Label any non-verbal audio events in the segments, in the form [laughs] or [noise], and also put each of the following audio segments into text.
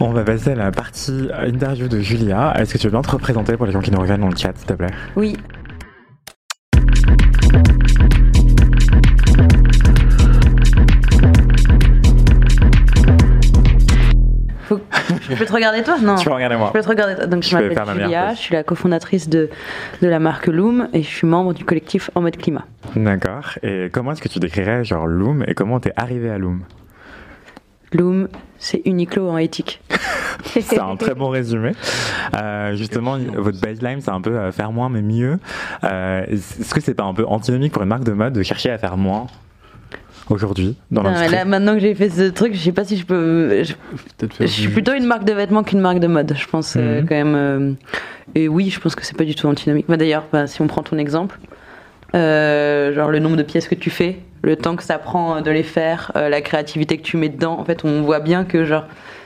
On va passer à la partie interview de Julia. Est-ce que tu veux bien te représenter pour les gens qui nous reviennent dans le chat, s'il te plaît? Oui. Faut- Je peux te regarder toi? Non. Tu peux regarder moi. Je peux te regarder toi. Donc je, Je m'appelle Julia, je suis la cofondatrice de, de la marque Loom et je suis membre du collectif En mode climat. D'accord. Et comment est-ce que tu décrirais genre Loom et comment t'es arrivé à Loom? Loom, c'est Uniqlo en éthique. [laughs] C'est un très bon résumé. Euh, justement, votre baseline, c'est un peu euh, faire moins mais mieux. Euh, Est-ce que c'est pas un peu antinomique pour une marque de mode de chercher à faire moins aujourd'hui dans l'industrie là, maintenant que j'ai fait ce truc, je sais pas si je peux. Je, suis plutôt une marque de vêtements qu'une marque de mode, je pense euh, Mhm. quand même. euh, et oui, je pense que c'est pas du tout antinomique. Bah, D'ailleurs, bah, si on prend ton exemple, euh, genre le nombre de pièces que tu fais, le temps que ça prend de les faire, euh, la créativité que tu mets dedans, en fait, on voit bien que genre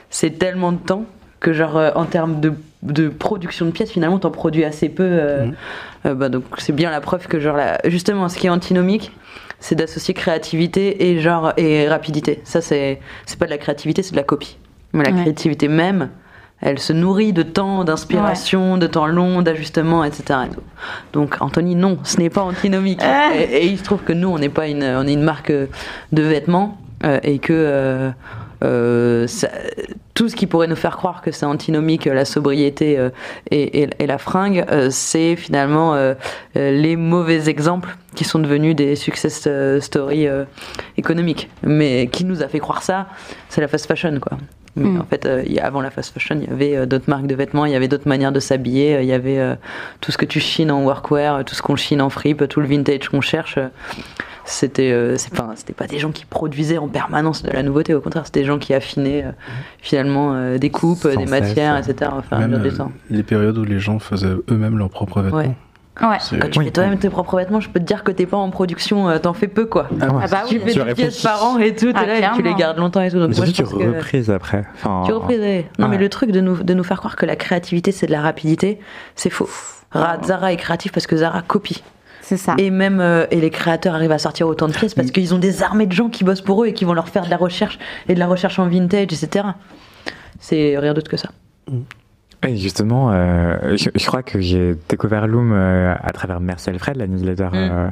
c'est tellement de temps que genre euh, en termes de, de production de pièces, finalement, t'en produis assez peu. euh, euh, bah, donc c'est bien la preuve que genre la- justement, ce qui est antinomique, c'est d'associer créativité et genre et rapidité. Ça c'est c'est pas de la créativité, c'est de la copie. Mais la Ouais. créativité même, elle se nourrit de temps, d'inspiration, de temps long, d'ajustement, etc. Donc Anthony, non, ce n'est pas antinomique. Ah. Et, et il se trouve que nous, on n'est pas une, on est une marque de vêtements euh, et que euh, ça- tout ce qui pourrait nous faire croire que c'est antinomique, la sobriété euh, et, et- et la fringue, euh, c'est finalement euh, euh, les mauvais exemples qui sont devenus des success euh, stories euh, économiques. Mais qui nous a fait croire ça C'est la fast fashion, quoi. Mais Mm. en fait, euh, il y a- avant la fast fashion, il y avait euh, d'autres marques de vêtements, il y avait d'autres manières de s'habiller, euh, il y avait euh, tout ce que tu chines en workwear, tout ce qu'on chine en fripe, tout le vintage qu'on cherche. Euh, C'était euh, c'est pas, c'était pas des gens qui produisaient en permanence de la nouveauté, au contraire, c'était des gens qui affinaient euh, finalement euh, des coupes, euh, Sans des cesse, matières, ouais. etc. Même euh, les périodes où les gens faisaient eux-mêmes leurs propres vêtements. Ouais. Ouais. Quand tu fais toi-même tes propres vêtements, je peux te dire que t'es pas en production, euh, t'en fais peu quoi. Ah ouais. Ah bah tu oui. fais Tu des pièces par an et tout, Ah, là et tu les gardes longtemps et tout. Donc Mais moi, surtout, je tu pense que- reprises après. Enfin, Tu reprises, ouais. Non, Ouais. mais le truc de nous, de nous faire croire que la créativité c'est de la rapidité, c'est faux. Ra- Zara est créatif parce que Zara copie. C'est ça. Et même euh, et les créateurs arrivent à sortir autant de pièces parce qu'ils ont des armées de gens qui bossent pour eux et qui vont leur faire de la recherche et de la recherche en vintage, etc. C'est rien d'autre que ça. Et justement, euh, je, je crois que j'ai découvert Loom euh, à travers Merci Alfred, la newsletter euh,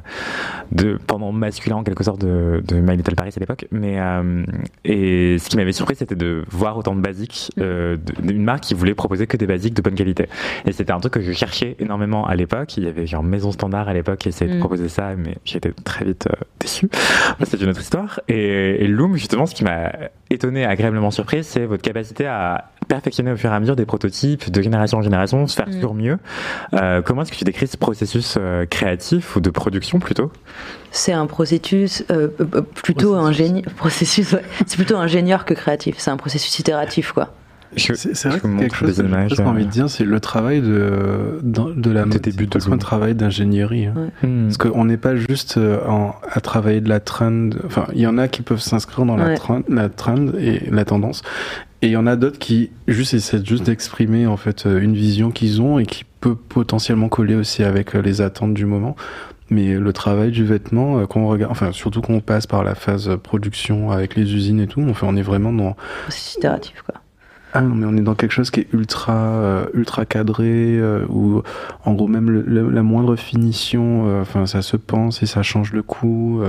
de pendant masculin en quelque sorte de, de My Little Paris à l'époque. Mais euh, et ce qui m'avait surpris, c'était de voir autant de basiques de- d'une marque qui voulait proposer que des basiques de bonne qualité. Et c'était un truc que je cherchais énormément à l'époque. Il y avait genre Maison Standard à l'époque qui essayait de Mm. proposer ça, mais j'étais très vite déçu. C'est une autre histoire. Et, et Loom, justement, ce qui m'a étonné, agréablement surpris, c'est votre capacité à perfectionner au fur et à mesure des prototypes de génération en génération, se faire Mm. toujours mieux. Euh, comment est-ce que tu décris ce processus euh, créatif ou de production plutôt? C'est un processus euh, plutôt ingénieur. Processus, ouais. [laughs] C'est plutôt ingénieur que créatif. C'est un processus itératif, quoi. C'est vrai je que quelque chose que j'ai envie de dire, c'est le travail de, de la débuts C'est de presque un travail d'ingénierie. hein. Hmm. Parce qu'on n'est pas juste en- à travailler de la trend. Enfin, il y en a qui peuvent s'inscrire dans la, trend, la trend et la tendance. Et il y en a d'autres qui juste essaient juste d'exprimer en fait euh, une vision qu'ils ont et qui peut potentiellement coller aussi avec euh, les attentes du moment. Mais le travail du vêtement, euh, quand on regarde, enfin surtout quand on passe par la phase production avec les usines et tout, on, fait, on est vraiment dans Processus itératif, quoi. ah non, mais on est dans quelque chose qui est ultra, euh, ultra cadré, euh, où en gros même le- le- la moindre finition, euh, enfin ça se pense et ça change le coup.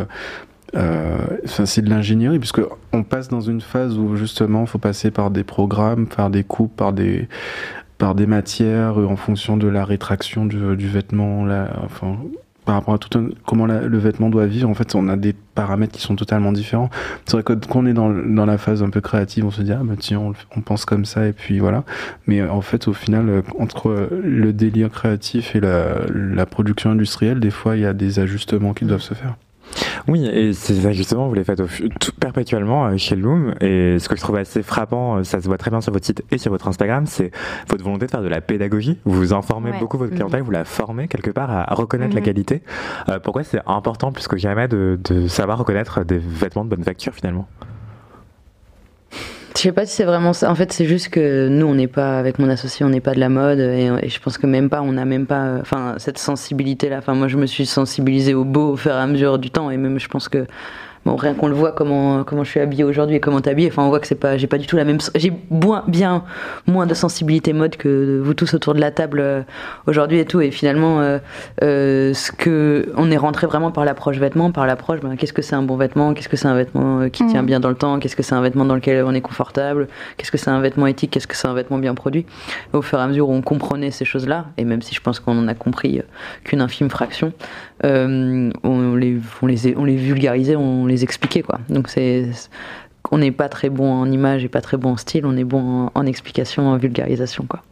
Euh, c'est de l'ingénierie puisque on passe dans une phase où justement il faut passer par des programmes, par des coupes, par des par des matières euh, en fonction de la rétraction du, vêtement, la, enfin par rapport à tout un- comment le vêtement doit vivre. En fait, on a des paramètres qui sont totalement différents. C'est vrai que quand on est dans, la phase un peu créative, on se dit ah bah tiens on, on pense comme ça et puis voilà. Mais euh, en fait au final entre le délire créatif et la, la production industrielle, des fois il y a des ajustements qui doivent se faire. Oui, et c'est ça justement, vous les faites tout, perpétuellement euh, chez Loom. Et ce que je trouve assez frappant, euh, ça se voit très bien sur votre site et sur votre Instagram, c'est votre volonté de faire de la pédagogie. Vous informez beaucoup votre clientèle, vous la formez quelque part à, reconnaître la mhm. qualité. Euh, pourquoi c'est important plus que jamais de, de savoir reconnaître des vêtements de bonne facture finalement? Je sais pas si c'est vraiment ça. En fait, c'est juste que nous, on n'est pas, avec mon associé, on n'est pas de la mode. Et, je pense que même pas, on n'a même pas, enfin, cette sensibilité-là. Enfin, moi, je me suis sensibilisée au beau au fur et à mesure du temps. Et même, je pense que Bon, rien qu'on le voit comment comment je suis habillée aujourd'hui et comment t'habilles, enfin on voit que c'est pas j'ai pas du tout la même j'ai bien moins de sensibilité mode que vous tous autour de la table euh, aujourd'hui et tout. Et finalement euh, euh, ce que on est rentré vraiment par l'approche vêtement, par l'approche ben, qu'est-ce que c'est un bon vêtement, qu'est-ce que c'est un vêtement qui tient mm. bien dans le temps, qu'est-ce que c'est un vêtement dans lequel on est confortable, qu'est-ce que c'est un vêtement éthique, qu'est-ce que c'est un vêtement bien produit? au fur et à mesure où on comprenait ces choses-là. Et même si je pense qu'on en a compris qu'une infime fraction, on les on les on les vulgarisait, on les expliquer quoi. Donc c'est on n'est pas très bon en image et pas très bon en style, on est bon en, en explication, en vulgarisation quoi.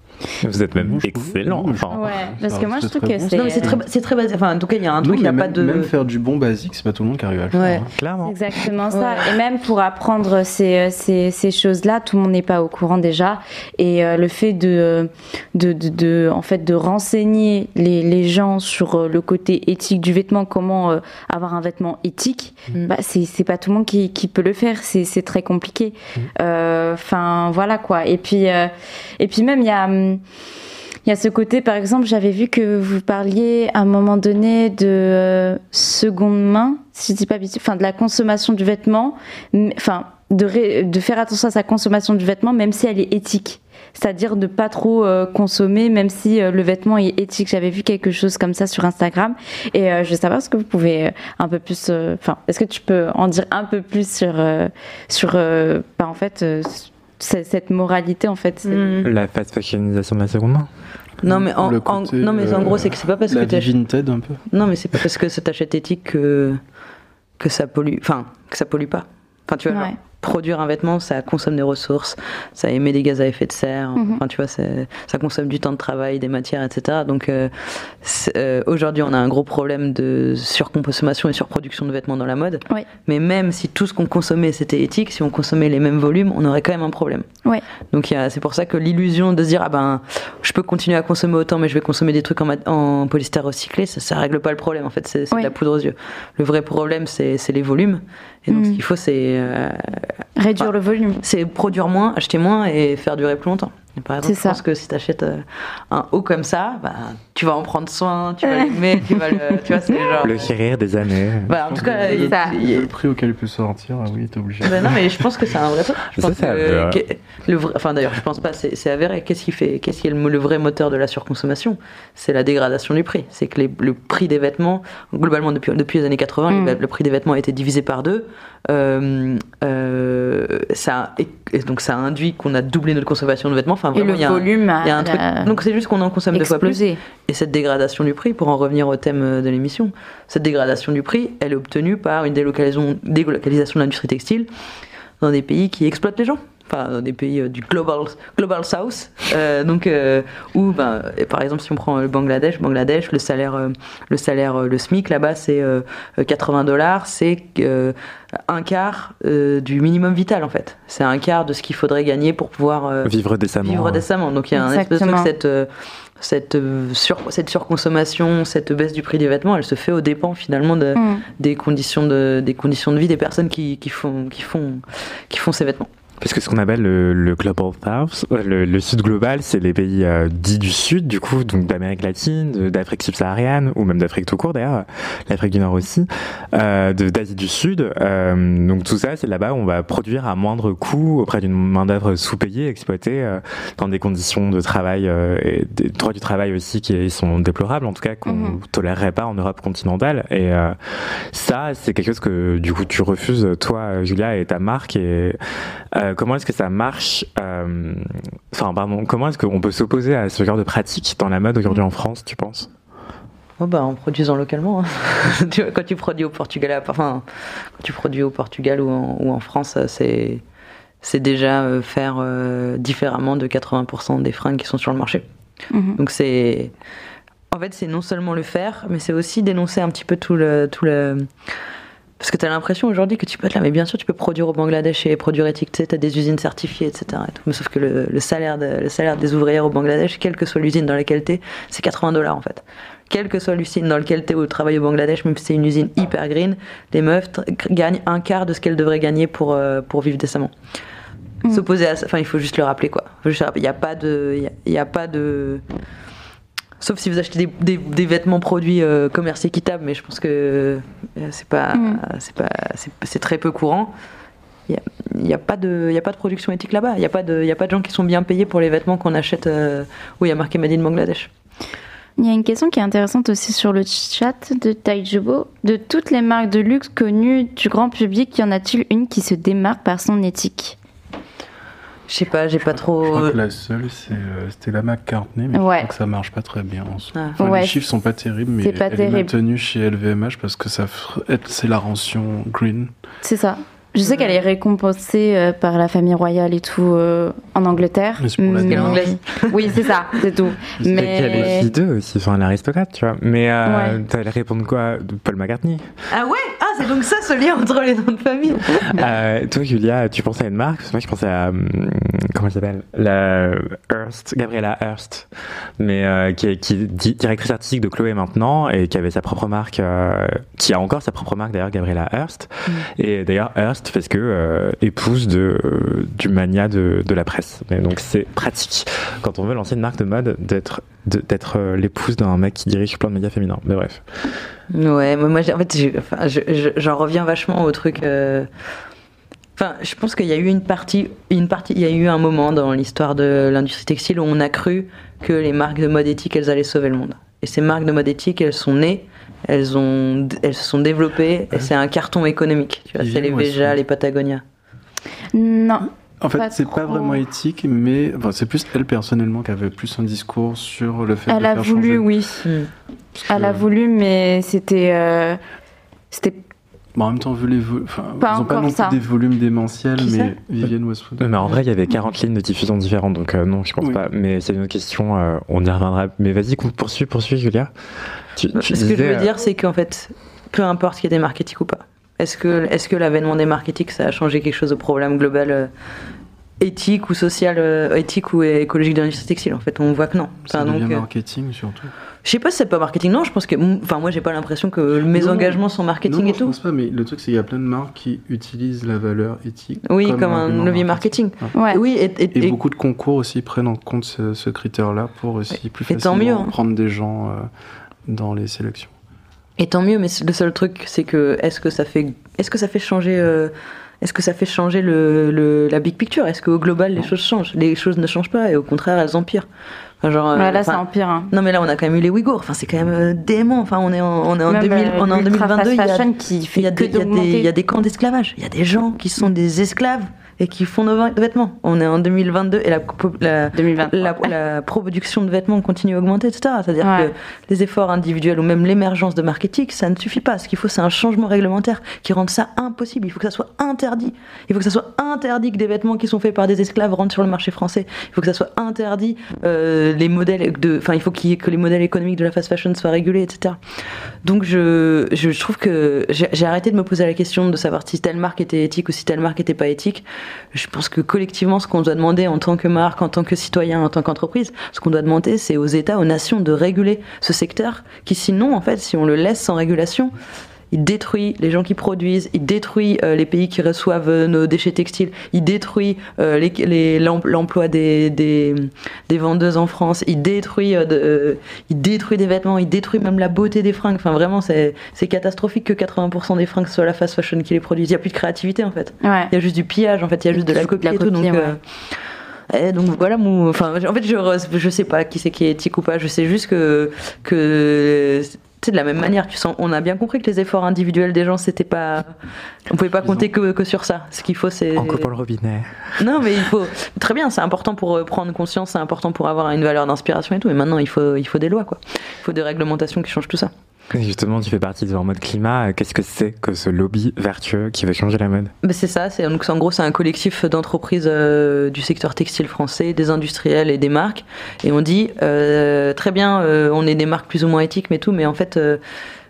Vous êtes même excellent. Enfin, ouais, parce que moi je trouve que c'est. Non, mais c'est très, c'est très basique. Enfin, en tout cas, il y a un truc, il n'y a pas de. Même faire du bon basique, c'est pas tout le monde qui arrive à le faire. Ouais. Hein. Clairement. Exactement ça. Et même pour apprendre ces, ces, ces choses-là, tout le monde n'est pas au courant déjà. Et euh, le fait de, de, de, de, en fait, de renseigner les, les gens sur euh, le côté éthique du vêtement, comment euh, avoir un vêtement éthique, mm. bah, c'est, pas tout le monde qui, qui peut le faire. C'est, c'est très compliqué. Mm. Enfin, voilà quoi. Et puis, et puis même, il y a hum, il y a ce côté, par exemple, j'avais vu que vous parliez à un moment donné de euh, seconde main, si je dis pas enfin de la consommation du vêtement, enfin de, faire attention à sa consommation du vêtement, même si elle est éthique. C'est-à-dire de pas trop euh, consommer, même si euh, le vêtement est éthique. J'avais vu quelque chose comme ça sur Instagram, et je veux savoir ce que vous pouvez un peu plus, enfin, est-ce que tu peux en dire un peu plus sur sur, bah, en fait cette moralité en fait. Mm. La fast fashionisation de la seconde main. Non mais en, non mais en gros c'est que c'est pas parce la que Vinted un peu. Non mais c'est pas parce que ça t'achète éthique que que ça pollue, enfin que ça pollue pas. Enfin tu vois produire un vêtement, ça consomme des ressources, ça émet des gaz à effet de serre. Mhm. Enfin, tu vois, ça consomme du temps de travail, des matières, etc. Donc, euh, euh, aujourd'hui, on a un gros problème de surconsommation et surproduction de vêtements dans la mode. Mais même si tout ce qu'on consommait c'était éthique, si on consommait les mêmes volumes, on aurait quand même un problème. Donc, c'est pour ça que l'illusion de se dire, ah ben, je peux continuer à consommer autant, mais je vais consommer des trucs en, en recyclé, ça, ça règle pas le problème. En fait, c'est de la poudre aux yeux. Le vrai problème, c'est les volumes. Et donc, ce mm. qu'il faut, c'est. Euh, Réduire le volume. C'est produire moins, acheter moins et faire durer plus longtemps. Par exemple, je pense que si tu achètes euh, un haut comme ça, bah, tu vas en prendre soin, tu vas l'aimer, tu vas le. Tu vois, c'est genre. Le chérir des années. Bah, en tout cas, le, ça. le prix auquel il peut sortir, ah oui, t'es obligé. Bah, non, mais je pense que c'est un vrai truc. Je pense que, le vrai, enfin, d'ailleurs, je pense pas, c'est avéré. Qu'est-ce qui fait, qu'est-ce qui est le, le, vrai moteur de la surconsommation? C'est la dégradation du prix. C'est que les, le prix des vêtements, globalement, depuis, depuis les années 80, mm. le prix des vêtements a été divisé par deux. Euh, euh, ça, et donc ça induit qu'on a doublé notre consommation de vêtements. Enfin, vraiment, il y a volume il y a un truc. Donc c'est juste qu'on en consomme deux fois plus. Et cette dégradation du prix, pour en revenir au thème de l'émission, cette dégradation du prix, elle est obtenue par une délocalisation, délocalisation de l'industrie textile dans des pays qui exploitent les gens enfin dans des pays euh, du global global south. Euh, donc euh, où ben, par exemple si on prend le Bangladesh Bangladesh le salaire le salaire le SMIC là-bas c'est 80 dollars c'est un quart du minimum vital en fait. C'est un quart de ce qu'il faudrait gagner pour pouvoir vivre décemment vivre décemment. Donc il y a un espèce de cette cette, sur, cette surconsommation, cette baisse du prix des vêtements, elle se fait au dépens finalement de, mm. des, conditions de, des conditions de vie des personnes qui, qui, font, qui, font, qui font ces vêtements. Parce que ce qu'on appelle le, Global South, le, le, Sud global, c'est les pays euh, dits du Sud, du coup, donc d'Amérique latine, d'Afrique subsaharienne, ou même d'Afrique tout court d'ailleurs, l'Afrique du Nord aussi, euh, d'Asie du Sud. Euh, donc tout ça, c'est là-bas où on va produire à moindre coût auprès d'une main-d'œuvre sous-payée, exploitée euh, dans des conditions de travail euh, et des droits du travail aussi qui sont déplorables, en tout cas qu'on ne mhm. tolérerait pas en Europe continentale. Et ça, c'est quelque chose que du coup tu refuses, toi, Julia, et ta marque. Et euh, comment est-ce que ça marche euh, Enfin, pardon, comment est-ce qu'on peut s'opposer à ce genre de pratique dans la mode aujourd'hui en France, tu penses? Oh bah, en produisant localement. Hein. [laughs] quand tu produis au Portugal, enfin, quand tu produis au Portugal ou en, France, c'est c'est déjà euh, faire différemment de 80% des fringues qui sont sur le marché. Mhm. Donc c'est en fait c'est non seulement le faire, mais c'est aussi dénoncer un petit peu tout le tout le Parce que tu as l'impression aujourd'hui que tu peux être là, mais bien sûr, tu peux produire au Bangladesh et produire éthique, tu as des usines certifiées, etc. Mais sauf que le, salaire le salaire des ouvrières au Bangladesh, quelle que soit l'usine dans laquelle tu es, c'est 80 dollars en fait. Quelle que soit l'usine dans laquelle tu es ou travailles au Bangladesh, même si c'est une usine hyper green, les meufs gagnent un quart de ce qu'elles devraient gagner pour, euh, pour vivre décemment. Mm. S'opposer à ça, enfin, il faut juste le rappeler quoi. Il n'y a pas de. Il y a pas de Sauf si vous achetez des, vêtements produits euh, commerce équitable, mais je pense que euh, c'est pas, mm. c'est pas, c'est très peu courant. Il n'y a, pas de, a pas de production éthique là-bas. Il n'y a pas de, a pas de gens qui sont bien payés pour les vêtements qu'on achète euh, où il y a marqué Made in Bangladesh. Il y a une question qui est intéressante aussi sur le chat de Taijubo. De toutes les marques de luxe connues du grand public, y en a-t-il une qui se démarque par son éthique? Je sais pas, j'ai pas trop. Je crois que la seule, euh, c'était la McCartney, mais je crois que ça marche pas très bien en soi. Ah. Les chiffres sont pas terribles, mais elle est maintenue chez LVMH parce que ça c'est la rançon green. C'est ça. Je sais qu'elle est récompensée euh, par la famille royale et tout euh, en Angleterre. Mais c'est pour la mais... [laughs] Oui, c'est ça, c'est tout. mais elle est fille d'eux aussi, enfin l'aristocrate, tu vois. Mais euh, ouais. t'allais répondre quoi? Paul McCartney Ah ouais? Ah, c'est donc ça ce lien entre les noms de famille [laughs] euh, Toi, Julia, tu pensais à une marque? Moi, je pensais à. Hum, comment elle s'appelle? La Hearst, Gabriella Hearst, mais qui est, qui est directrice artistique de Chloé maintenant et qui avait sa propre marque, qui a encore sa propre marque d'ailleurs, Gabriella Hearst. Mm. Et d'ailleurs, Hearst parce que euh, épouse de, euh, du mania de, de, la presse. Donc c'est pratique quand on veut lancer une marque de mode d'être d'être euh, l'épouse d'un mec qui dirige plein de médias féminins. Mais bref. Ouais, moi, en fait, j'en reviens vachement au truc. Enfin, je pense qu'il y a eu une partie, une partie, il y a eu un moment dans l'histoire de l'industrie textile où on a cru que les marques de mode éthique, elles allaient sauver le monde. Et ces marques de mode éthique, elles sont nées elles, ont, elles se sont développées et c'est un carton économique. Tu vois, c'est les Veja, les Patagonia. Non. En fait, c'est pas vraiment éthique, mais c'est plus elle personnellement qui avait plus un discours sur le fait elle de a voulu, oui. Hmm. Elle a voulu, mais c'était. Euh, c'était en même temps, vu les enfin, ils n'ont pas non plus des volumes démentiels, mais Vivienne Westwood. Mais en vrai, il y avait 40 lignes de diffusion différentes, donc euh, non, je pense pas. Mais c'est une autre question, euh, on y reviendra. Mais vas-y, poursuis, poursuis, Julia. Ce que je veux dire, c'est qu'en fait, peu importe qu'il y ait des marketing ou pas, est-ce que, est que l'avènement des marketing, ça a changé quelque chose au problème global euh, éthique ou social, éthique ou écologique de l'industrie textile En fait, on voit que non. Ça devient marketing surtout. Je sais pas si c'est pas marketing, non, je pense que. Enfin, moi, j'ai pas l'impression que mes engagements sont marketing non, et tout. Je pense pas, mais le truc, c'est qu'il y a plein de marques qui utilisent la valeur éthique. Oui, comme, un levier marketing. Ouais. Oui, et, beaucoup de concours aussi prennent en compte ce, critère-là pour aussi plus facilement mieux, hein. prendre des gens euh, dans les sélections. Et tant mieux, mais le seul truc, c'est que est-ce que ça fait, est-ce que ça fait changer. Euh, est-ce que ça fait changer le, la big picture? Est-ce qu'au global, les choses changent? Les choses ne changent pas et au contraire, elles empirent. Genre, là, c'est empire. Hein. Non, mais là, on a quand même eu les Ouïghours. Enfin, c'est quand même euh, dément. Enfin, on est en, on est en, 2000, euh, on est en 2022. Il y a, qui fait il y a, des, il y a des camps d'esclavage. Il y a des gens qui sont des esclaves et qui font nos vêtements. On est en 2022 et la, la, la, production de vêtements continue à augmenter, etc. C'est-à-dire que les efforts individuels ou même l'émergence de marketing, ça ne suffit pas. Ce qu'il faut, c'est un changement réglementaire qui rende ça impossible. Il faut que ça soit interdit. Il faut que ça soit interdit que des vêtements qui sont faits par des esclaves rentrent sur le marché français. Il faut que ça soit interdit euh, les modèles de, enfin, il faut que les modèles économiques de la fast fashion soient régulés, etc. Donc je, je trouve que j'ai arrêté de me poser la question de savoir si telle marque était éthique ou si telle marque était pas éthique je pense que collectivement, ce qu'on doit demander en tant que marque, en tant que citoyen, en tant qu'entreprise, ce qu'on doit demander, c'est aux États, aux nations de réguler ce secteur qui, sinon, en fait, si on le laisse sans régulation, il détruit les gens qui produisent, il détruit euh, les pays qui reçoivent euh, nos déchets textiles, il détruit euh, l'emploi des, des, vendeuses en France, il détruit, il détruit des vêtements, il détruit même la beauté des fringues. Enfin, vraiment, c'est catastrophique que 80% des fringues soient la fast fashion qui les produisent. Il n'y a plus de créativité en fait. Il y a juste du pillage en fait, il y a juste de la copie et tout. Donc, donc voilà, enfin, en fait, je, je sais pas qui c'est qui est éthique ou pas. Je sais juste que, que de la même manière, tu sens, on a bien compris que les efforts individuels des gens, c'était pas, on pouvait pas compter que, que, sur ça. Ce qu'il faut, c'est. En coupant le robinet. Non, mais il faut, très bien, c'est important pour euh, prendre conscience, c'est important pour avoir une valeur d'inspiration et tout. Mais maintenant, il faut, il faut des lois, quoi. Il faut des réglementations qui changent tout ça. Justement, tu fais partie de leur mode climat. Qu'est-ce que c'est que ce lobby vertueux qui veut changer la mode? Ben C'est ça. C'est, en gros, c'est un collectif d'entreprises euh, du secteur textile français, des industriels et des marques. Et on dit, euh, très bien, euh, on est des marques plus ou moins éthiques, mais tout, mais en fait,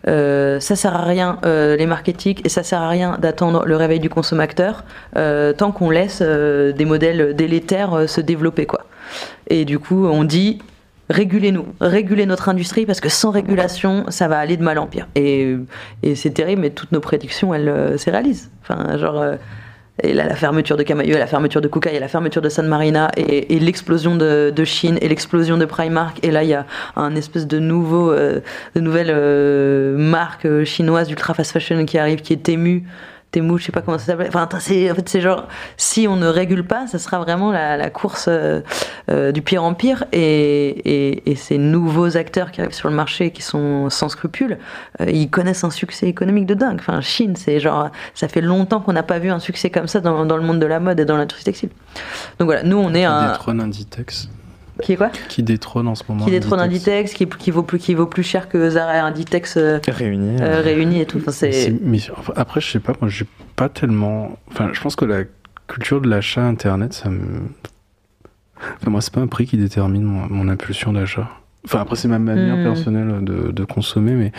euh, ça sert à rien les marques éthiques et ça sert à rien d'attendre le réveil du consommateur tant qu'on laisse des modèles délétères se développer, quoi. Et du coup, on dit régulez-nous, régulez notre industrie parce que sans régulation, ça va aller de mal en pire. Et, et c'est terrible, mais toutes nos prédictions, elles euh, se réalisent. Enfin, genre, euh, et là, la fermeture de Camailleux, la fermeture de Kukai, la fermeture de San Marina, et, l'explosion de, de, Chine, et l'explosion de Primark. Et là, il y a un espèce de nouveau, euh, de nouvelle marque chinoise d'ultra fast fashion qui arrive, qui est émue Temu, je sais pas comment ça s'appelle. Enfin, c'est, en fait, c'est genre, si on ne régule pas, ça sera vraiment la, course euh, euh, du pire en pire. Et, et, ces nouveaux acteurs qui arrivent sur le marché, qui sont sans scrupules, euh, ils connaissent un succès économique de dingue. Enfin, Chine, c'est genre, ça fait longtemps qu'on n'a pas vu un succès comme ça dans, dans, le monde de la mode et dans l'industrie textile. Donc voilà, nous, on est un. Détrône Inditex. Qui est quoi Qui détrône en ce moment. Qui détrône Inditex, qui, qui, vaut plus, qui vaut plus cher que Zara et Inditex euh, réunis, euh, réunis et tout. Enfin, c'est... Mais après, je sais pas, moi, j'ai pas tellement. Enfin, je pense que la culture de l'achat internet, ça me. Enfin, moi, c'est pas un prix qui détermine mon impulsion d'achat. Enfin, après, c'est ma manière hmm. personnelle de, de, consommer, mais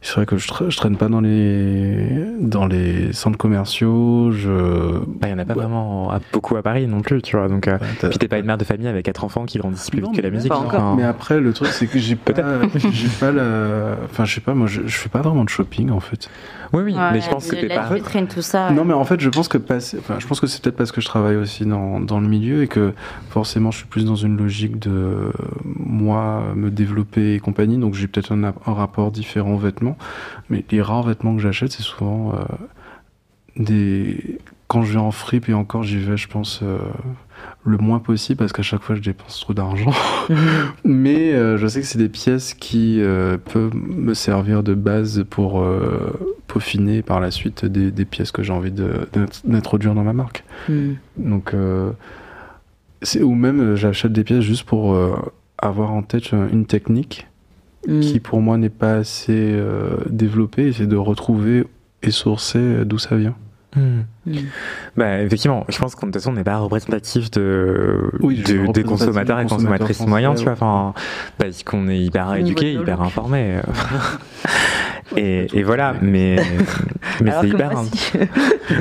c'est vrai que je, je, traîne pas dans les, dans les centres commerciaux. Je... Bah, il y en a pas vraiment beaucoup à Paris non plus, tu vois. Donc, euh, puis t'es pas une mère de famille avec quatre enfants qui grandissent plus vite que la musique. Pas encore. Mais après, le truc, c'est que j'ai pas, [laughs] j'ai pas la, enfin, je sais pas, moi, je, je fais pas vraiment de shopping, en fait. Oui, oui, mais je pense que t'es pas. tout ça. Non, mais en fait, je pense que enfin, je pense que c'est peut-être parce que je travaille aussi dans, dans, le milieu et que forcément, je suis plus dans une logique de moi me développer et compagnie. Donc, j'ai peut-être un, rapport différent aux vêtements. Mais les rares vêtements que j'achète, c'est souvent euh, des. Quand je vais en fripe et encore, j'y vais, je pense. Euh, le moins possible parce qu'à chaque fois je dépense trop d'argent. [laughs] Mais euh, je sais que c'est des pièces qui peuvent me servir de base pour peaufiner par la suite des, pièces que j'ai envie d'introduire dans ma marque. Hmm. Donc, euh, ou même j'achète des pièces juste pour euh, avoir en tête une technique hmm. qui pour moi n'est pas assez développée, c'est de retrouver et sourcer d'où ça vient. Hmm. Bah, effectivement, je pense qu'en toute façon, on n'est pas représentatif de, des consommateurs et consommatrices moyens, tu vois, enfin, parce qu'on est hyper éduqué, hyper informé. [laughs] et, voilà, mais, [laughs] mais c'est hyper. [laughs]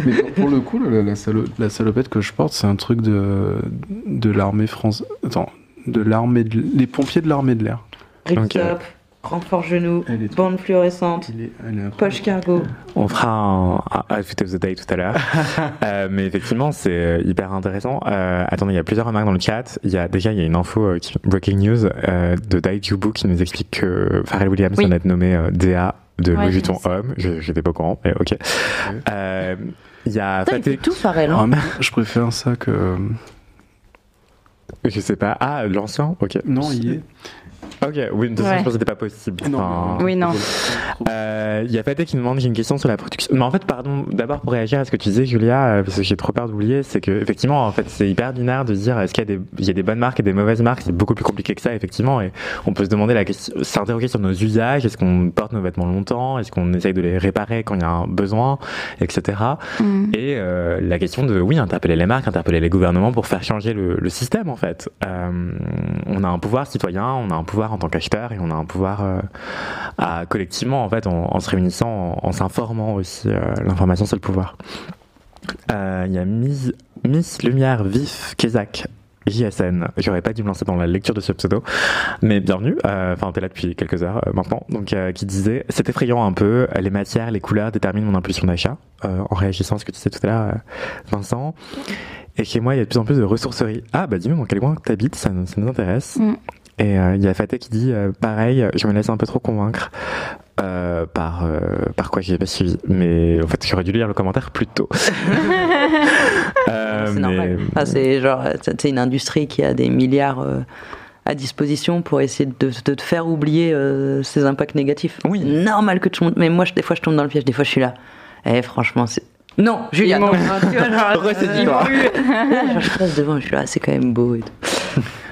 mais pour, le coup, la, la, salopette que je porte, c'est un truc de, de l'armée française. Attends, de l'armée, les pompiers de l'armée de l'air. Okay renfort genou, bande fluorescente, poche cargo. On fera un, Outfit of the Day tout à l'heure. [laughs] euh, mais effectivement, c'est euh, hyper intéressant. Euh, attendez, il y a plusieurs remarques dans le chat. Il y a, déjà, il y a une info, euh, breaking news, euh, de Dai Jubu qui nous explique que Pharrell Williams oui. vient d'être nommé DA de ouais, Louis Vuitton Homme. J'étais pas au courant, mais ok. Il y a Faté... tout Pharrell. Hein. Ah, je préfère ça que... Je sais pas. Ah, l'ancien Ok. Non, il est. Ok, oui, de toute façon, je pense que c'était pas possible. Non. oui, non. Euh, il y a Faté qui nous demande j'ai une question sur la production. Mais en fait, pardon, d'abord pour réagir à ce que tu disais, Julia, euh, parce que j'ai trop peur d'oublier, c'est que effectivement, en fait, c'est hyper binaire de dire est-ce qu'il y a des, il y a des bonnes marques et des mauvaises marques? C'est beaucoup plus compliqué que ça, effectivement, et on peut se demander la question, s'interroger sur nos usages. Est-ce qu'on porte nos vêtements longtemps? Est-ce qu'on essaye de les réparer quand il y a un besoin, etc. Mm. Et euh, la question de oui, interpeller les marques, interpeller les gouvernements pour faire changer le, le système, en fait. Euh, on a un pouvoir citoyen, on a un pouvoir en tant qu'acheteur et on a un pouvoir euh, collectivement en fait en, se réunissant, en, s'informant aussi. Euh, l'information c'est le pouvoir. Euh, il y a Miss, Miss Lumière Vif Kezak JSN. J'aurais pas dû me lancer dans la lecture de ce pseudo, mais bienvenue. Enfin, t'es là depuis quelques heures maintenant. Donc, qui disait, c'est effrayant un peu. Les matières, les couleurs déterminent mon impulsion d'achat. en réagissant à ce que tu disais tout à l'heure, Vincent. Et chez moi, il y a de plus en plus de ressourceries. Ah, bah dis-moi dans quel coin t'habites, ça, ça nous intéresse. Mm. Et euh, il y a Fateh qui dit euh, pareil, je me laisse un peu trop convaincre euh, par euh, par quoi j'ai pas suivi. Mais en fait, j'aurais dû lire le commentaire plus tôt. [laughs] c'est normal. c'est genre, c'est une industrie qui a des milliards à disposition pour essayer de, de te faire oublier ses impacts négatifs. Oui. Normal que tu montes. Mais moi, des fois, je tombe dans le piège. Des fois, je suis là. Eh, franchement, c'est non, Julia, non. [laughs] genre, je passe devant, je suis là, c'est quand même beau et tout.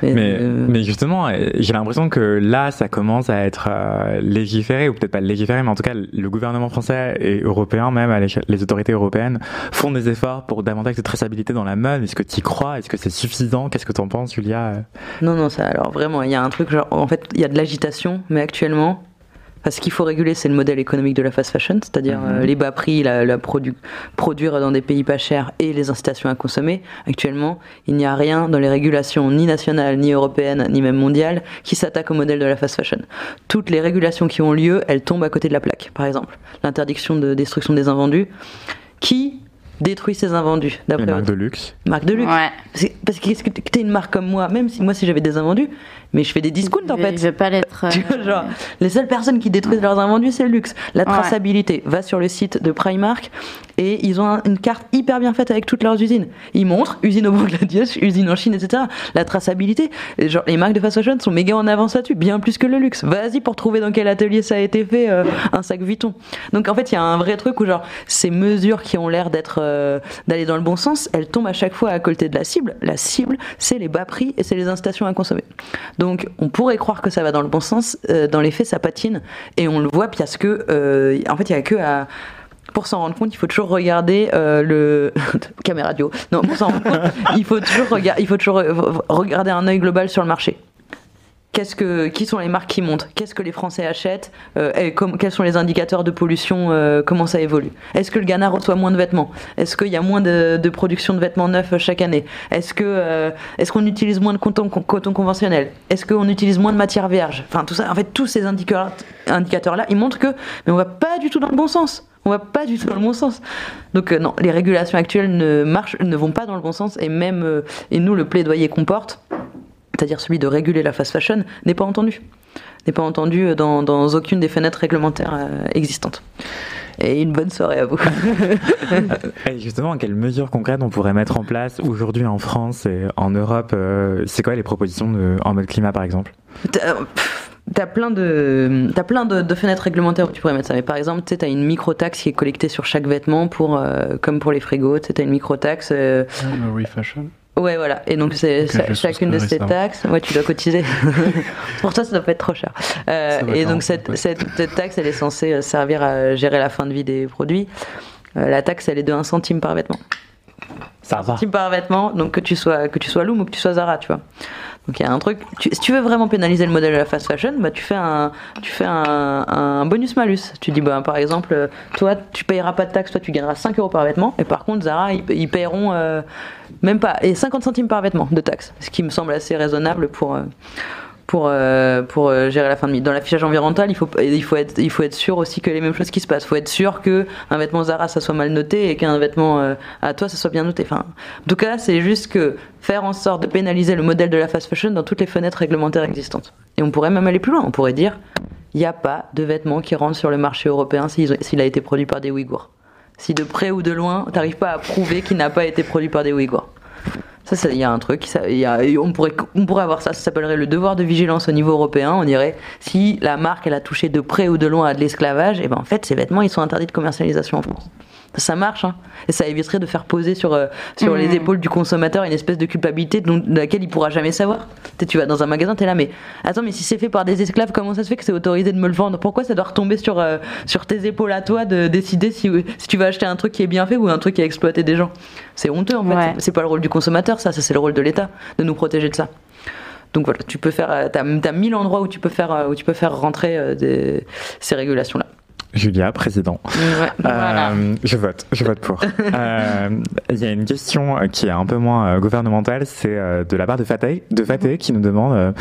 Mais, euh, mais justement, euh, j'ai l'impression que là, ça commence à être euh, légiféré, ou peut-être pas légiféré, mais en tout cas, le gouvernement français et européen, même à les autorités européennes, font des efforts pour davantage de traçabilité dans la mode. Est-ce que tu y crois? Est-ce que c'est suffisant? Qu'est-ce que tu en penses, Julia? Non, non, ça, alors vraiment, il y a un truc, genre, en fait, il y a de l'agitation, mais actuellement, parce qu'il faut réguler, c'est le modèle économique de la fast fashion, c'est-à-dire Mhm. euh, les bas prix, la, la produ- produire dans des pays pas chers et les incitations à consommer. Actuellement, il n'y a rien dans les régulations ni nationales, ni européennes, ni même mondiales qui s'attaque au modèle de la fast fashion. Toutes les régulations qui ont lieu, elles tombent à côté de la plaque. Par exemple, l'interdiction de destruction des invendus. Qui détruit ces invendus d'après marques votre- de luxe marque de luxe Ouais. Parce que qu'est-ce que t'es une marque comme moi, même si moi si j'avais des invendus, mais je fais des discounts en fait. Je veux pas l'être. [laughs] Tu vois, genre, les seules personnes qui détruisent leurs invendus, c'est le luxe. La traçabilité. Va sur le site de Primark et ils ont un- une carte hyper bien faite avec toutes leurs usines. Ils montrent usine au Bangladesh, [laughs] usine en Chine, etc. La traçabilité. Genre, les marques de fast fashion sont méga en avance là-dessus, bien plus que le luxe. Vas-y pour trouver dans quel atelier ça a été fait euh, un sac Vuitton. Donc en fait, il y a un vrai truc où genre ces mesures qui ont l'air d'être euh, d'aller dans le bon sens, elles tombent à chaque fois à côté de la cible. La cible, c'est les bas prix et c'est les incitations à consommer. Donc on pourrait croire que ça va dans le bon sens, euh, dans les faits ça patine et on le voit parce que euh, en fait il y a que à pour s'en rendre compte, il faut toujours regarder euh, le [laughs] caméra radio. Non, pour s'en rendre compte, il faut toujours il faut toujours regarder un œil global sur le marché. Qu'est-ce que, qui sont les marques qui montent Qu'est-ce que les Français achètent? Euh, Quels sont les indicateurs de pollution euh, Comment ça évolue? Est-ce que le Ghana reçoit moins de vêtements? Est-ce qu'il y a moins de, production de vêtements neufs euh, chaque année? Est-ce que est-ce qu'on utilise moins de coton, conventionnel? Est-ce qu'on utilise moins de matière vierge? Enfin tout ça, en fait tous ces indicateurs, là, ils montrent que mais on va pas du tout dans le bon sens. On va pas du tout dans le bon sens. Donc non, les régulations actuelles ne marchent, ne vont pas dans le bon sens et même et nous le plaidoyer qu'on porte, c'est-à-dire celui de réguler la fast fashion, n'est pas entendu. N'est pas entendu dans, dans aucune des fenêtres réglementaires euh, existantes. Et une bonne soirée à vous. [laughs] Et justement, quelles mesures concrètes on pourrait mettre en place aujourd'hui en France et en Europe euh, C'est quoi les propositions de, en mode climat, par exemple? T'as euh, plein de t'as plein de, de fenêtres réglementaires où tu pourrais mettre ça. Mais par exemple, tu t'as une micro-taxe qui est collectée sur chaque vêtement pour euh, comme pour les frigos. Tu t'as une micro-taxe. euh, Le refashion. Ouais, voilà. Et donc, c'est chacune de ces taxes. Ouais, tu dois cotiser. [laughs] Pour toi, ça doit pas être trop cher. Euh, va et donc, cette, peu, ouais. cette, cette taxe, elle est censée euh, servir à gérer la fin de vie des produits. Euh, la taxe, elle est de 1 centime par vêtement. Ça 1 centime par vêtement, donc que tu sois, que tu sois Loom ou que tu sois Zara, tu vois. Donc il y a un truc. tu- si tu veux vraiment pénaliser le modèle de la fast fashion, bah tu fais un, tu fais un, un bonus malus. Tu dis bah par exemple, toi tu payeras pas de taxe, toi tu gagneras 5 euros par vêtement, et par contre Zara ils, ils paieront euh, même pas et 50 centimes par vêtement de taxe, ce qui me semble assez raisonnable pour. euh, pour, euh, pour euh, gérer la fin de vie. Dans l'affichage environnemental, il faut, il, faut être, il faut être sûr aussi que les mêmes choses qui se passent. Il faut être sûr que un vêtement Zara, ça soit mal noté et qu'un vêtement à toi, ça soit bien noté. Enfin, en tout cas, c'est juste que faire en sorte de pénaliser le modèle de la fast fashion dans toutes les fenêtres réglementaires existantes. Et on pourrait même aller plus loin. On pourrait dire, il n'y a pas de vêtements qui rentrent sur le marché européen s'il a été produit par des Ouïghours. Si de près ou de loin, t'arrives pas à prouver qu'il n'a pas été produit par des Ouïghours. Ça, il y a un truc. ça- y a- on, pourrait, on pourrait avoir ça. Ça s'appellerait le devoir de vigilance au niveau européen. On dirait si la marque elle a touché de près ou de loin à de l'esclavage, et ben en fait ces vêtements ils sont interdits de commercialisation en France. Ça marche, hein. et ça éviterait de faire poser sur, euh, sur les épaules du consommateur une espèce de culpabilité dont, de laquelle il pourra jamais savoir. Tu sais, tu vas dans un magasin, t'es là, mais attends, mais si c'est fait par des esclaves, comment ça se fait que c'est autorisé de me le vendre? Pourquoi ça doit retomber sur, euh, sur tes épaules à toi de décider si, si tu vas acheter un truc qui est bien fait ou un truc qui a exploité des gens? C'est honteux en fait. Ouais. C'est pas le rôle du consommateur, ça, ça c'est le rôle de l'État de nous protéger de ça. Donc voilà, tu peux faire, euh, t'as, t'as mille endroits où tu peux faire, où tu peux faire rentrer des, ces régulations-là. Julia, président. Ouais. Voilà. Euh, je vote, je vote pour. [laughs] Euh, Il y a une question euh, qui est un peu moins gouvernementale, c'est de la part de Fateh, de Fateh qui nous demande.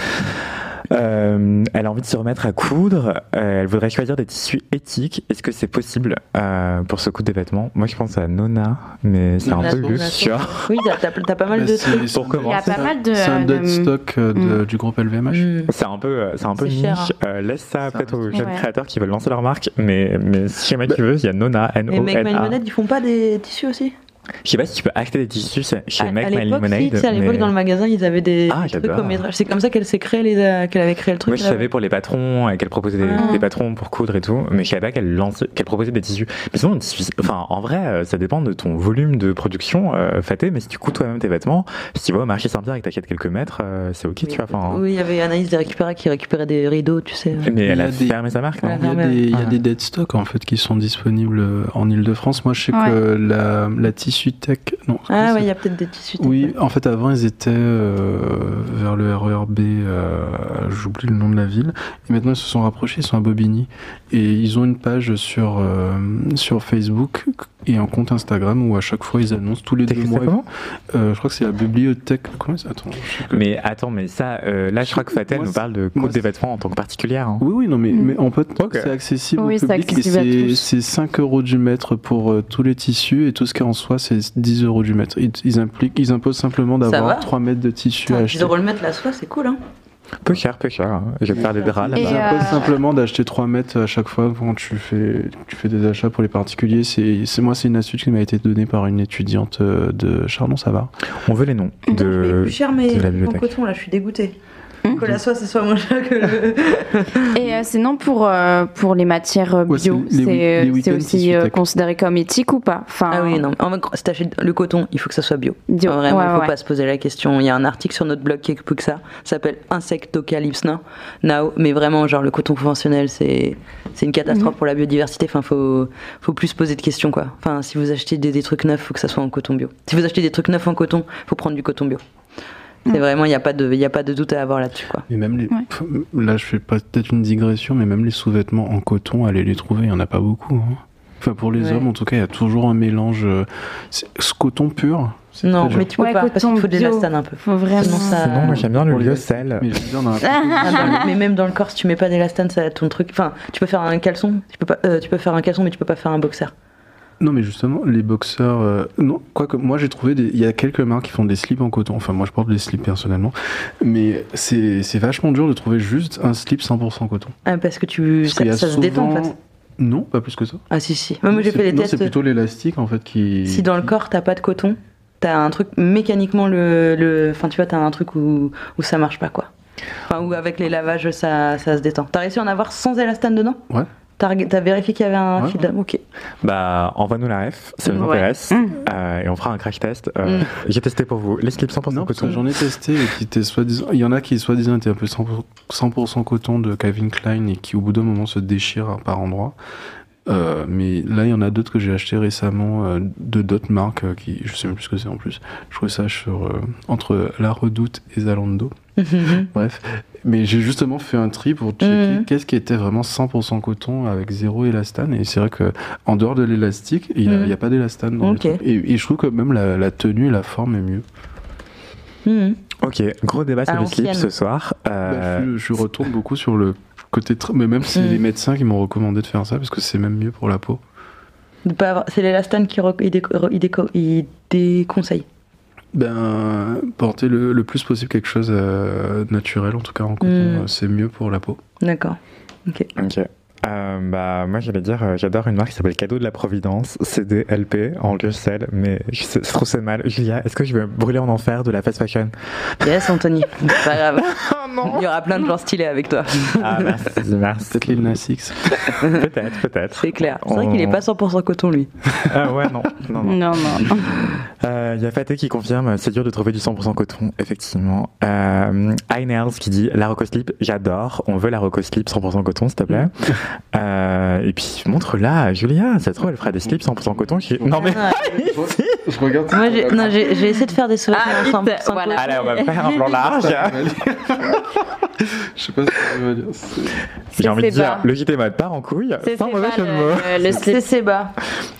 Euh, elle a envie de se remettre à coudre. euh, elle voudrait choisir des tissus éthiques. Est-ce que c'est possible euh, pour se coudre des vêtements? Moi, je pense à Nona, mais c'est un peu luxe, tu vois. Oui, t'as, pas mal Mais de trucs. c'est Pour Il y a c'est pas mal de. C'est un de- dead stock de- du groupe LVMH. Mm. C'est un peu, c'est un peu niche. hein. Euh, laisse ça peut-être aux jeunes Ouais. créateurs qui veulent lancer leur marque. Mais, mais si jamais tu veux, il y a Nona, Et Make My N-O-N-A. Lemonade, ils font pas des tissus aussi? Je sais pas si tu peux acheter des tissus chez À- Make à My l'époque, si, Lemonade. tu sais, à l'époque, mais- dans le magasin, ils avaient des, Ah, des trucs j'adore. au métrage. C'est comme ça qu'elle s'est créée, les, euh, qu'elle avait créé le truc. Moi, je savais pour les patrons et qu'elle proposait des, Ah. des patrons pour coudre et tout, mais je savais pas qu'elle lançait, qu'elle proposait des tissus. Mais sinon, enfin, en vrai, euh, ça dépend de ton volume de production, euh, Faté, mais si tu couds toi-même tes vêtements, si tu vas au marché Saint-Pierre et que t'achètes quelques mètres, euh, c'est ok, tu vois. Enfin, Oui, il y avait Anaïs des récupéra qui récupérait des rideaux, tu sais. Mais elle a des- fermé sa marque, non. Il y a des, il y a des dead stock en fait qui sont disponibles en Ile-de-France. Moi, je sais que la, la Tissu Tech. Non, Ah ouais, il y a peut-être des tissus. Oui, en fait, avant, ils étaient euh, vers le RERB, euh, j'oublie le nom de la ville, et maintenant ils se sont rapprochés, ils sont à Bobigny, et ils ont une page sur, euh, sur Facebook et un compte Instagram où à chaque fois ils annoncent tous les deux T'écris ça mois. Euh, je crois que c'est la bibliothèque. Comment ça? Attends, que- Mais attends, mais ça, euh, là, je crois que Fatel Moi, nous parle de coudre des vêtements en tant que particulière. hein. Oui, oui, non, mais, Mm. mais en fait, c'est accessible Oui, au c'est public c'est- tous. c'est 5 euros du mètre pour euh, tous les tissus et tout ce qui est en soi, c'est 10 euros du mètre. Ils, ils, impliquent, ils imposent simplement d'avoir 3 mètres de tissu à acheter. 10 euros le mètre la soie, c'est cool, hein. Peu cher, peu cher. hein. Je vais faire des draps Ils imposent euh, simplement d'acheter 3 mètres à chaque fois quand tu fais, tu fais des achats pour les particuliers. C'est c'est- moi, c'est une astuce qui m'a été donnée par une étudiante euh, de Chardon, ça va. On veut les noms de. plus cher, mais de la en bibliothèque. coton, là, je suis dégoûtée. [laughs] Que la soie, ce soit moins cher que le. [laughs] Et euh, sinon, pour, euh, pour les matières euh, Ouais, c'est bio, c'est euh, aussi euh, considéré comme éthique ou pas? Enfin, Ah oui, non. En vrai, si t'achètes le coton, il faut que ça soit bio. bio. Enfin, Vraiment, Ouais, il faut ouais. pas se poser la question. Il y a un article sur notre blog qui explique ça. Ça s'appelle Insectocalypse Now. Now. Mais vraiment, genre, le coton conventionnel, c'est c'est une catastrophe Mhm. pour la biodiversité. Enfin, faut, faut plus se poser de questions, quoi. Enfin, si vous achetez des, des trucs neufs, faut que ça soit en coton bio. Si vous achetez des trucs neufs en coton, faut prendre du coton bio. C'est Mhm. vraiment, il n'y a, pas de- il y a pas de doute à avoir là-dessus, quoi. Et même les, Ouais. pff, là, je fais pas- peut-être une digression, mais même les sous-vêtements en coton, allez les trouver, il y en a pas beaucoup. hein. Enfin, pour les Ouais. hommes, en tout cas, il y a toujours un mélange. euh, c'est- Ce coton pur. c'est Non, mais tu peux Ouais, pas, parce coton qu'il faut de l'élastane un peu. Faut vraiment. Sinon, ça- Sinon, moi j'aime bien le sel. Mais [laughs] Ah, mais même dans le corps, si tu mets pas d'élastane, ça ton truc. Enfin, tu peux faire un caleçon, tu peux pas, euh, tu peux faire un caleçon, mais tu peux pas faire un boxer. Non, mais justement, les boxeurs. euh, non, quoique, moi j'ai trouvé. Il y a quelques marques qui font des slips en coton. Enfin, moi je porte des slips personnellement. Mais c'est vachement dur de trouver juste un slip 100% coton. Ah, parce que tu, Parce ça, se détend en fait. Non, pas plus que ça. Ah si si. Moi, j'ai fait les tests. C'est plutôt l'élastique en fait qui. Si dans le corps t'as pas de coton, t'as un truc mécaniquement le, le, enfin tu vois t'as un truc où, où ça marche pas quoi. Enfin où avec les lavages ça, ça se détend. T'as réussi à en avoir sans élastane dedans? Ouais. T'as vérifié qu'il y avait un Ouais, fil d'âme Ok. Bah, envoie-nous la ref, ça nous Ouais. intéresse. Mm. Euh, et on fera un crash test. Euh, Mm. J'ai testé pour vous les slips 100% Non, parce que coton. j'en ai testé et qui étaient soi-disant. Il y en a qui soi-disant étaient un peu 100%, 100% coton de Calvin Klein et qui au bout d'un moment se déchirent par endroits. Euh, mais là, il y en a d'autres que j'ai acheté récemment euh, de d'autres marques euh, qui, je sais même plus ce que c'est en plus. Je trouvais ça sur euh, entre La Redoute et Zalando. Bref, mais j'ai justement fait un tri pour checker Mhm. qu'est-ce qui était vraiment 100% coton avec zéro élastane. Et c'est vrai que en dehors de l'élastique, il n'y a, Mhm. a pas d'élastane. Et, et je trouve que même la, la tenue et la forme est mieux. Mhm. Ok, gros débat sur le slip ce soir. Euh, Bah, je, je retourne beaucoup sur le côté. Mais même si c'est les médecins qui m'ont recommandé de faire ça parce que c'est même mieux pour la peau. C'est l'élastane qui rec- il, déco- il déco- il déconseille. Ben, porter le, le plus possible quelque chose euh, naturel, en tout cas en coton, Mm. euh, c'est mieux pour la peau. D'accord. Ok. Ok. Euh, bah, moi, j'allais dire, euh, j'adore une marque qui s'appelle Cadeau de la Providence, CDLP, en lieu sel, mais je, je trouve ça mal. Julia, est-ce que je vais brûler en enfer de la fast fashion? Yes Anthony. C'est pas grave. [laughs] Il y aura plein de gens stylés avec toi. Ah, merci, merci. Peut-être les Nas X. Peut-être, peut-être. C'est clair. C'est vrai qu'il est pas 100% coton lui. Ah ouais, non. non, non. Non, non. Euh, Il y a Faté qui confirme, c'est dur de trouver du 100% coton, effectivement. Euh, qui dit, la Rocco Slip, j'adore. On veut la Rocco Slip 100% coton, s'il te plaît. Euh, et puis, montre-la, Julia. Ça se trouve, elle fera des slips 100% coton. qui- Non, mais. Je regarde. Moi j'ai non, j'ai j'ai essayé de faire des sous Ah, sans voilà. coton. Allez, on va faire un plan large. [laughs] Je sais pas ce que ça veut dire. J'ai envie de dire, le JT part en couille, C'est sans c'est mauvais pas jeu de mots. le, [laughs] bas.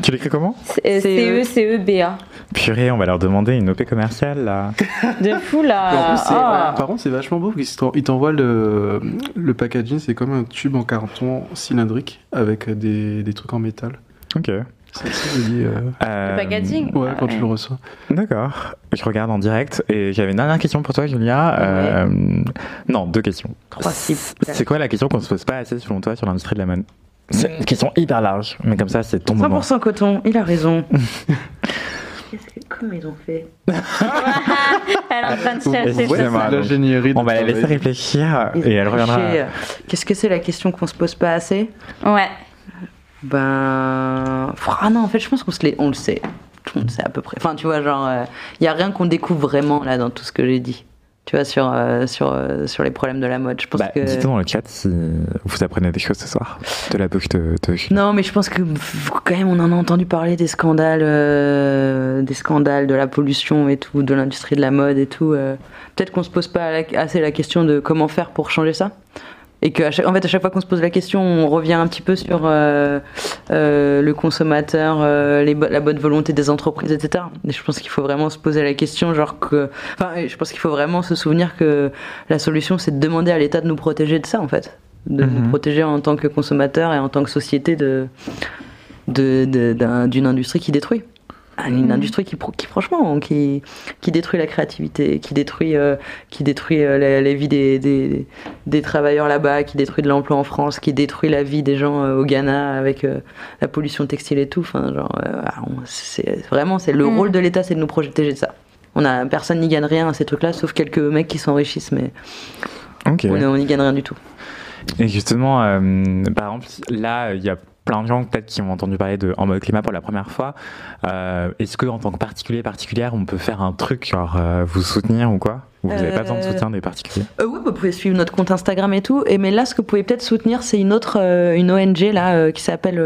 Tu l'écris comment C-E-C-E-B-A. Purée, on va leur demander une OP commerciale là. De fou là. Ah. Par contre, c'est vachement beau parce qu'ils t'envoient le, le packaging, c'est comme un tube en carton cylindrique avec des, des trucs en métal. Ok. C'est assez joli. euh. Euh, Le packaging Ouais, quand Ouais. tu le reçois. D'accord. Je regarde en direct et j'avais une dernière question pour toi, Julia. Euh, non, deux questions. Trois slips. C'est quoi la question qu'on se pose pas assez selon toi sur l'industrie de la mode? C'est une question hyper large, mais comme ça, c'est ton moment. 100% coton, il a raison. [laughs] qu'est-ce que, comment ils ont fait? [laughs] Elle est en train de chercher Ouais, L'ingénierie. On va la laisser réfléchir Ils et elle reviendra. Qu'est-ce que c'est la question qu'on se pose pas assez? Ouais. Ben. Ah non, en fait, je pense qu'on se on le sait. Tout le monde sait à peu près. Enfin, tu vois, genre, il y a rien qu'on découvre vraiment là dans tout ce que j'ai dit. Tu vois, sur, euh, sur, euh, sur les problèmes de la mode. Je pense Bah, que. Dites-nous dans le chat si vous apprenez des choses ce soir de la book de, de... Non, mais je pense que quand même on en a entendu parler des scandales, euh, des scandales de la pollution et tout, de l'industrie de la mode et tout. euh. Peut-être qu'on se pose pas assez la question de comment faire pour changer ça. Et qu'en en fait, à chaque fois qu'on se pose la question, on revient un petit peu sur euh, euh, le consommateur, euh, les la bonne volonté des entreprises, etc. Et je pense qu'il faut vraiment se poser la question, genre que, enfin, je pense qu'il faut vraiment se souvenir que la solution, c'est de demander à l'État de nous protéger de ça, en fait, de nous Mhm. protéger en tant que consommateur et en tant que société de de- de- d'un- d'une industrie qui détruit. Ah, Une industrie qui, franchement, qui, qui détruit la créativité, qui détruit, euh, qui détruit euh, la, la vie des, des, des travailleurs là-bas, qui détruit de l'emploi en France, qui détruit la vie des gens euh, au Ghana avec euh, la pollution textile et tout. Enfin, genre, ah, c'est vraiment, c'est le Mm. rôle de l'État, c'est de nous protéger de ça. On a personne n'y gagne rien à ces trucs-là, sauf quelques mecs qui s'enrichissent, mais on n'y gagne rien du tout. Et justement, par exemple, là, il y a plein de gens peut-être qui ont entendu parler de en mode climat pour la première fois. Euh, Est-ce que en tant que particulier particulière, on peut faire un truc, genre euh, vous soutenir ou quoi? Ou vous n'avez pas besoin de soutien des particuliers? Euh, oui, vous pouvez suivre notre compte Instagram et tout. Et mais là, ce que vous pouvez peut-être soutenir, c'est une autre, une ONG là qui s'appelle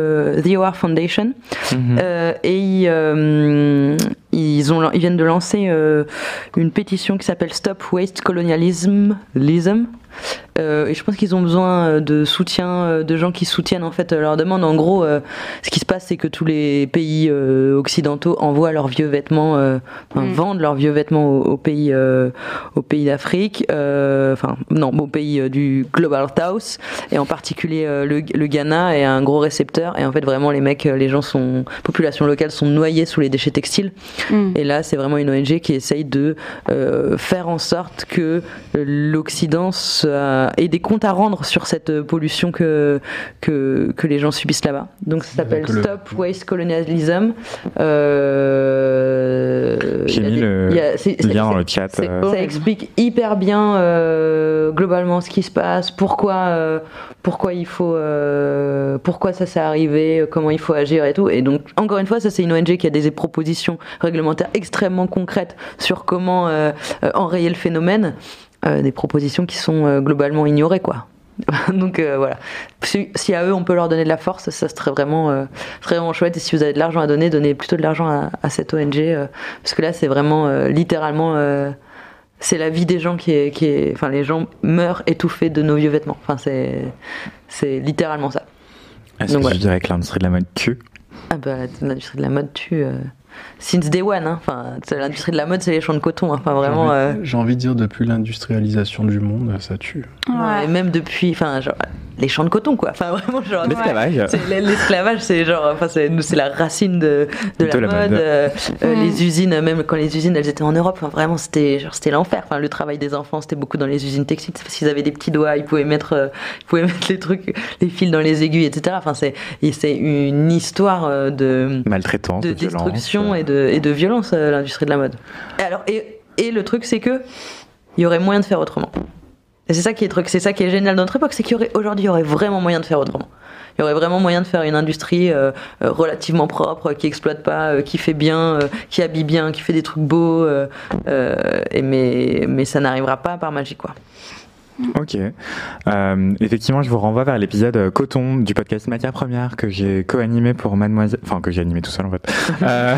The OR Foundation. Mhm. Et ils, ils ont, ils viennent de lancer une pétition qui s'appelle Stop Waste Colonialism. Euh, et je pense qu'ils ont besoin euh, de soutien, euh, de gens qui soutiennent en fait leur demande. En gros, ce qui se passe, c'est que tous les pays occidentaux envoient leurs vieux vêtements, enfin, Mm. vendent leurs vieux vêtements aux, aux pays, aux pays d'Afrique, enfin non, aux pays du Global South, et en particulier le, le Ghana est un gros récepteur. Et en fait, vraiment, les mecs, les gens sont, populations locales sont noyées sous les déchets textiles. Mm. Et là, c'est vraiment une ONG qui essaye de faire en sorte que l'Occident soit- ait des comptes à rendre sur cette euh, pollution que, que, que les gens subissent là-bas. Donc ça s'appelle le- Stop Waste Colonialism. Euh, J'ai mis des- le lien dans le chat. euh, ça explique hyper bien euh, globalement ce qui se passe, pourquoi, euh, pourquoi il faut, euh, pourquoi ça s'est arrivé, euh, comment il faut agir et tout. Et donc encore une fois, ça c'est une ONG qui a des propositions réglementaires extrêmement concrètes sur comment euh, euh, enrayer le phénomène, euh, des propositions qui sont euh, globalement ignorées quoi. [laughs] Donc euh, voilà, si, si à eux on peut leur donner de la force, ça serait vraiment, serait vraiment chouette. Et si vous avez de l'argent à donner, donnez plutôt de l'argent à, à cette ONG, parce que là c'est vraiment littéralement, c'est la vie des gens qui est, qui est, enfin les gens meurent étouffés de nos vieux vêtements. Enfin c'est, c'est littéralement ça. Est-ce donc que voilà. dirais que l'industrie de la mode tue Ah bah l'industrie de la mode tue. Since day one, hein. enfin, c'est l'industrie de la mode, c'est les champs de coton. hein. Enfin, vraiment, J'ai euh, envie, j'ai envie de dire, depuis l'industrialisation du monde, ça tue. et même depuis, enfin, genre, les champs de coton, quoi. Enfin, vraiment, genre, L'esclavage. C'est- L'esclavage, c'est genre, enfin, c'est c'est la racine de, de la, De la mode. mode. euh, euh. Les usines, même quand les usines, elles étaient en Europe, enfin, vraiment, c'était genre, c'était l'enfer. Enfin, le travail des enfants, c'était beaucoup dans les usines textiles, parce qu'ils avaient des petits doigts, ils pouvaient mettre, euh, ils pouvaient mettre les trucs, les fils dans les aiguilles, etc. Enfin, c'est et c'est une histoire de Maltraitance, de de, violence. destruction et de, et de violence l'industrie de la mode. Et alors et, et le truc c'est que il y aurait moyen de faire autrement. Et c'est ça qui est truc, c'est ça qui est génial dans notre époque, c'est qu'il y aurait aujourd'hui il y aurait vraiment moyen de faire autrement. Il y aurait vraiment moyen de faire une industrie euh, euh, relativement propre, qui exploite pas, euh, qui fait bien, euh, qui habille bien, qui fait des trucs beaux. euh, euh, mais mais ça n'arrivera pas par magie quoi. Ok. Euh, effectivement, je vous renvoie vers l'épisode euh, Coton du podcast Matière Première que j'ai co-animé pour Mademoiselle. Enfin, que j'ai animé tout seul en fait. [laughs] Euh,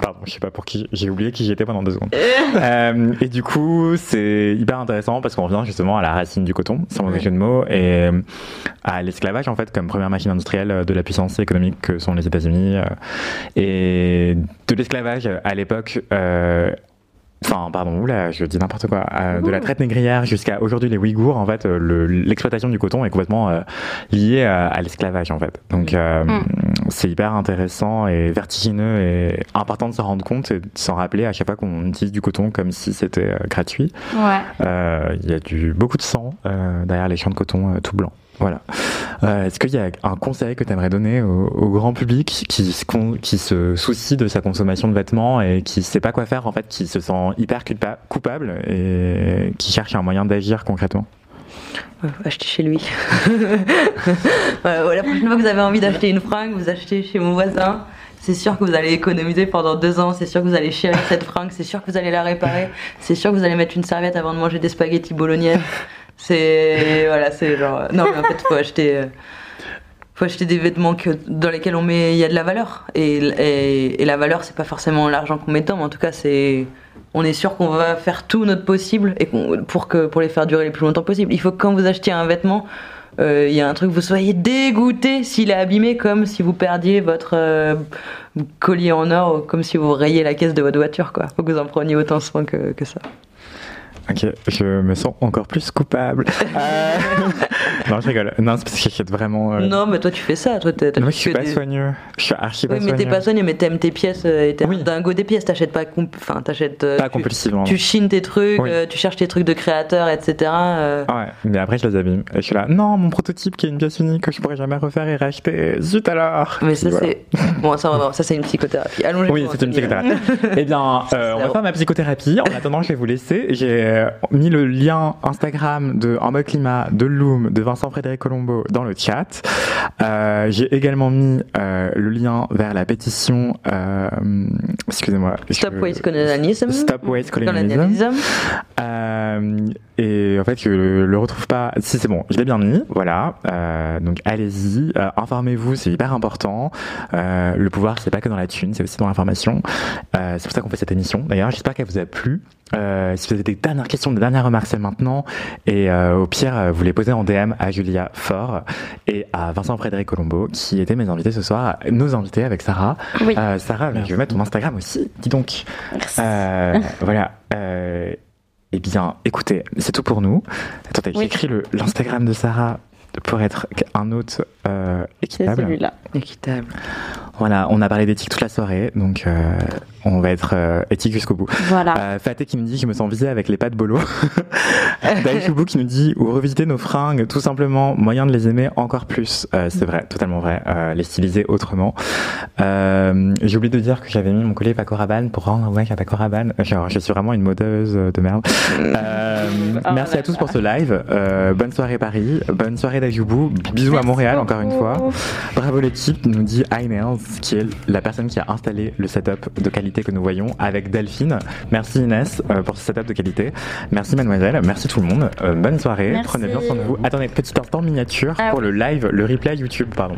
pardon, je sais pas pour qui. J'ai oublié qui j'étais pendant deux secondes. [laughs] Euh, et du coup, c'est hyper intéressant parce qu'on revient justement à la racine du coton, sans mauvais jeu de mots, et euh, à l'esclavage en fait comme première machine industrielle de la puissance économique que sont les États-Unis. et de l'esclavage à l'époque. Euh, Enfin, pardon, oula, je dis n'importe quoi. Euh, de la traite négrière jusqu'à aujourd'hui les Ouïghours, en fait, euh, le- l'exploitation du coton est complètement euh, liée à, à l'esclavage, en fait. Donc, euh, Mm. c'est hyper intéressant et vertigineux et important de s'en rendre compte et de s'en rappeler à chaque fois qu'on utilise du coton comme si c'était euh, gratuit. Ouais. Euh, Il y a du, beaucoup de sang euh, derrière les champs de coton euh, tout blanc. Voilà. Euh, Est-ce qu'il y a un conseil que tu aimerais donner au, grand public qui, se soucie de sa consommation de vêtements et qui sait pas quoi faire, en fait, qui se sent hyper coupable et qui cherche un moyen d'agir concrètement? Ouais, acheter chez lui. La prochaine fois que vous avez envie d'acheter une fringue, vous achetez chez mon voisin. C'est sûr que vous allez économiser pendant deux ans, c'est sûr que vous allez chérir cette fringue, c'est sûr que vous allez la réparer, c'est sûr que vous allez mettre une serviette avant de manger des spaghettis bolognaises. C'est. [laughs] Voilà, c'est genre. Non, mais en fait, faut acheter. euh, faut acheter des vêtements que, dans lesquels on met, il y a de la valeur. Et, et, la valeur, c'est pas forcément l'argent qu'on met dedans, mais en tout cas, c'est, on est sûr qu'on va faire tout notre possible et pour que, pour les faire durer le plus longtemps possible. Il faut que quand vous achetiez un vêtement, euh, il y a un truc, vous soyez dégoûté s'il est abîmé, comme si vous perdiez votre euh, collier en or, comme si vous rayiez la caisse de votre voiture, quoi. Faut que vous en preniez autant soin que, que ça. Ok, je me sens encore plus coupable. [laughs] Euh, non, je rigole. Non, c'est parce que j'achète vraiment. euh, Non, mais toi, tu fais ça. Toi, je suis pas des- soigneux. Je suis archi pas Oui, mais t'es pas soigneux, mais t'aimes tes pièces euh, et t'es Oui. un dingo des pièces. T'achètes pas, comp- enfin, t'achètes. euh, Pas tu- compulsivement. Tu chines tes trucs, Oui. tu cherches tes trucs de créateur, etc. euh. Ah Ouais, mais après je les abîme. Et je suis là, non, mon prototype qui est une pièce unique que je pourrais jamais refaire et racheter. Zut alors Mais ça, voilà. c'est. Bon, ça, on va- ça c'est une psychothérapie. Allongez Oui, c'est une psychothérapie. eh bien, euh, on va faire ma psychothérapie. En attendant, je vais vous laisser. J'ai mis le lien Instagram de En mode climat, de Loom, de Vincent Frédéric Colombo dans le chat. Euh, J'ai également mis euh, le lien vers la pétition. Euh, Excusez-moi. Stop je- Waste Colonialism. Stop Waste Colonialism. Colonialism. Et en fait, je le, le retrouve pas. Si c'est bon, je l'ai bien mis. Voilà. Euh, donc allez-y, euh, informez-vous, c'est hyper important. Euh, le pouvoir, c'est pas que dans la thune, c'est aussi dans l'information. Euh, c'est pour ça qu'on fait cette émission. D'ailleurs, j'espère qu'elle vous a plu. Euh, si vous avez des dernières questions, des dernières remarques, c'est maintenant. Et euh, au pire, vous les posez en DM à Julia Fort et à Vincent Frédéric Colombo, qui étaient mes invités ce soir, nos invités avec Sarah. Oui. Euh, Sarah, je vais mettre ton Instagram aussi. Dis donc. Euh, [laughs] voilà. Eh bien, écoutez, c'est tout pour nous. Attendez, Oui. j'écris l'Instagram de Sarah pour être un autre euh, C'est équitable. celui-là. Équitable. Voilà, on a parlé d'éthique toute la soirée, donc euh, on va être euh, éthique jusqu'au bout. Voilà. Euh, Faté qui me dit qu'il me sent visé avec les pattes bolo. [laughs] Daïchoubou qui nous dit ou revisiter nos fringues, tout simplement, moyen de les aimer encore plus. Euh, c'est vrai, totalement vrai. Euh, les styliser autrement. J'ai oublié de dire que j'avais mis mon collier Paco Rabanne pour rendre hommage à Paco Rabanne. Genre, je suis vraiment une modeuse de merde. Oh merci à tous pour ce live. Bonne soirée Paris. Bonne soirée Daïchoubou. Bisous à Montréal encore une fois. Bravo l'équipe, nous dit Inels, qui est la personne qui a installé le setup de qualité que nous voyons avec Delphine. Merci Inès euh, pour ce setup de qualité. Merci mademoiselle, merci tout le monde. Euh, bonne soirée, Merci. prenez bien soin de vous. Attendez, petit instant miniature Ah pour le live, le replay YouTube, pardon.